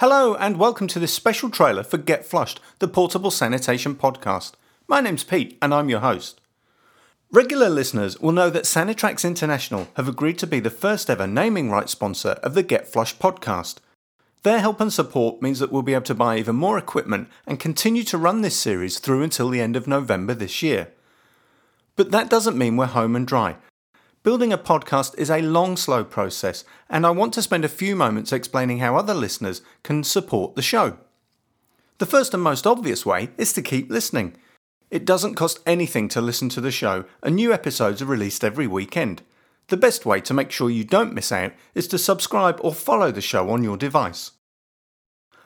Hello, and welcome to this special trailer for Get Flushed, the portable sanitation podcast. My name's Pete, and I'm your host. Regular listeners will know that Sanitrax International have agreed to be the first ever naming rights sponsor of the Get Flushed podcast. Their help and support means that we'll be able to buy even more equipment and continue to run this series through until the end of November this year. But that doesn't mean we're home and dry. Building a podcast is a long, slow process, and I want to spend a few moments explaining how other listeners can support the show. The first and most obvious way is to keep listening. It doesn't cost anything to listen to the show, and new episodes are released every weekend. The best way to make sure you don't miss out is to subscribe or follow the show on your device.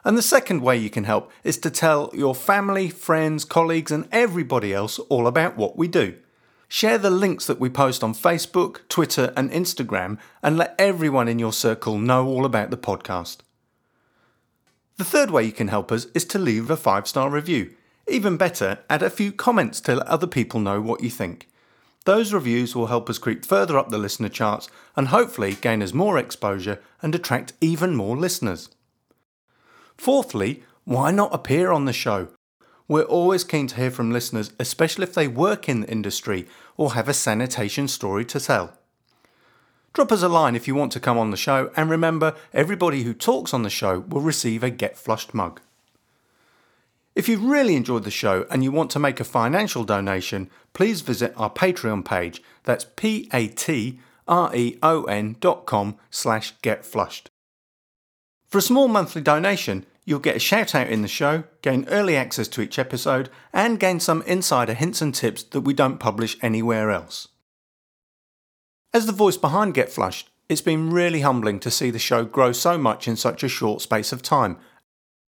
And the second way you can help is to tell your family, friends, colleagues, and everybody else all about what we do. Share the links that we post on Facebook, Twitter, and Instagram, and let everyone in your circle know all about the podcast. The third way you can help us is to leave a five star review. Even better, add a few comments to let other people know what you think. Those reviews will help us creep further up the listener charts and hopefully gain us more exposure and attract even more listeners. Fourthly, why not appear on the show? We're always keen to hear from listeners, especially if they work in the industry or have a sanitation story to tell. Drop us a line if you want to come on the show, and remember, everybody who talks on the show will receive a Get Flushed mug. If you've really enjoyed the show and you want to make a financial donation, please visit our Patreon page. That's p-a-t-r-e-o-n dot com slash getflushed. For a small monthly donation, You'll get a shout out in the show, gain early access to each episode, and gain some insider hints and tips that we don't publish anywhere else. As the voice behind Get Flushed, it's been really humbling to see the show grow so much in such a short space of time.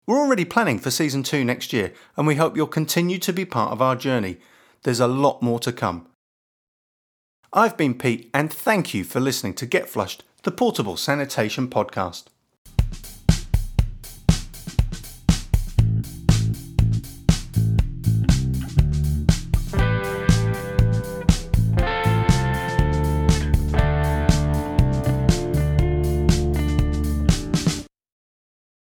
We're already planning for season 2 next year, and we hope you'll continue to be part of our journey. There's a lot more to come. I've been Pete, and thank you for listening to Get Flushed, the portable sanitation podcast.